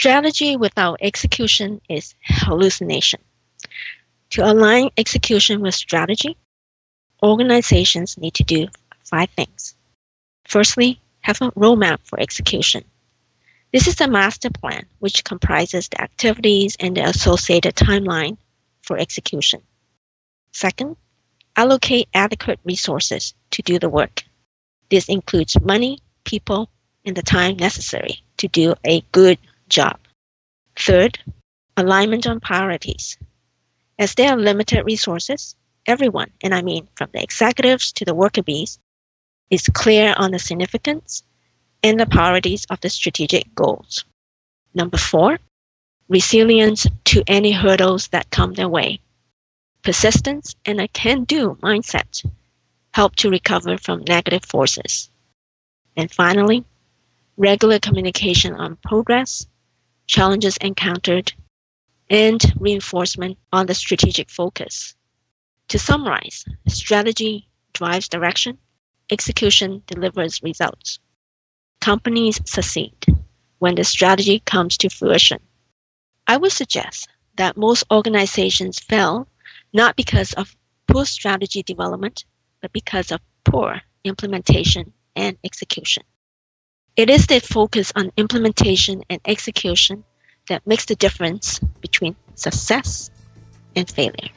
Strategy without execution is hallucination. To align execution with strategy, organizations need to do five things. Firstly, have a roadmap for execution. This is the master plan, which comprises the activities and the associated timeline for execution. Second, allocate adequate resources to do the work. This includes money, people, and the time necessary to do a good job. Third, alignment on priorities. As there are limited resources, everyone, and I mean from the executives to the worker bees, is clear on the significance and the priorities of the strategic goals. Number four, resilience to any hurdles that come their way. Persistence and a can do mindset help to recover from negative forces. And finally, regular communication on progress, challenges encountered, and reinforcement on the strategic focus. To summarize, strategy drives direction, execution delivers results. Companies succeed when the strategy comes to fruition. I would suggest that most organizations fail not because of poor strategy development, but because of poor implementation and execution. It is the focus on implementation and execution that makes the difference between success and failure.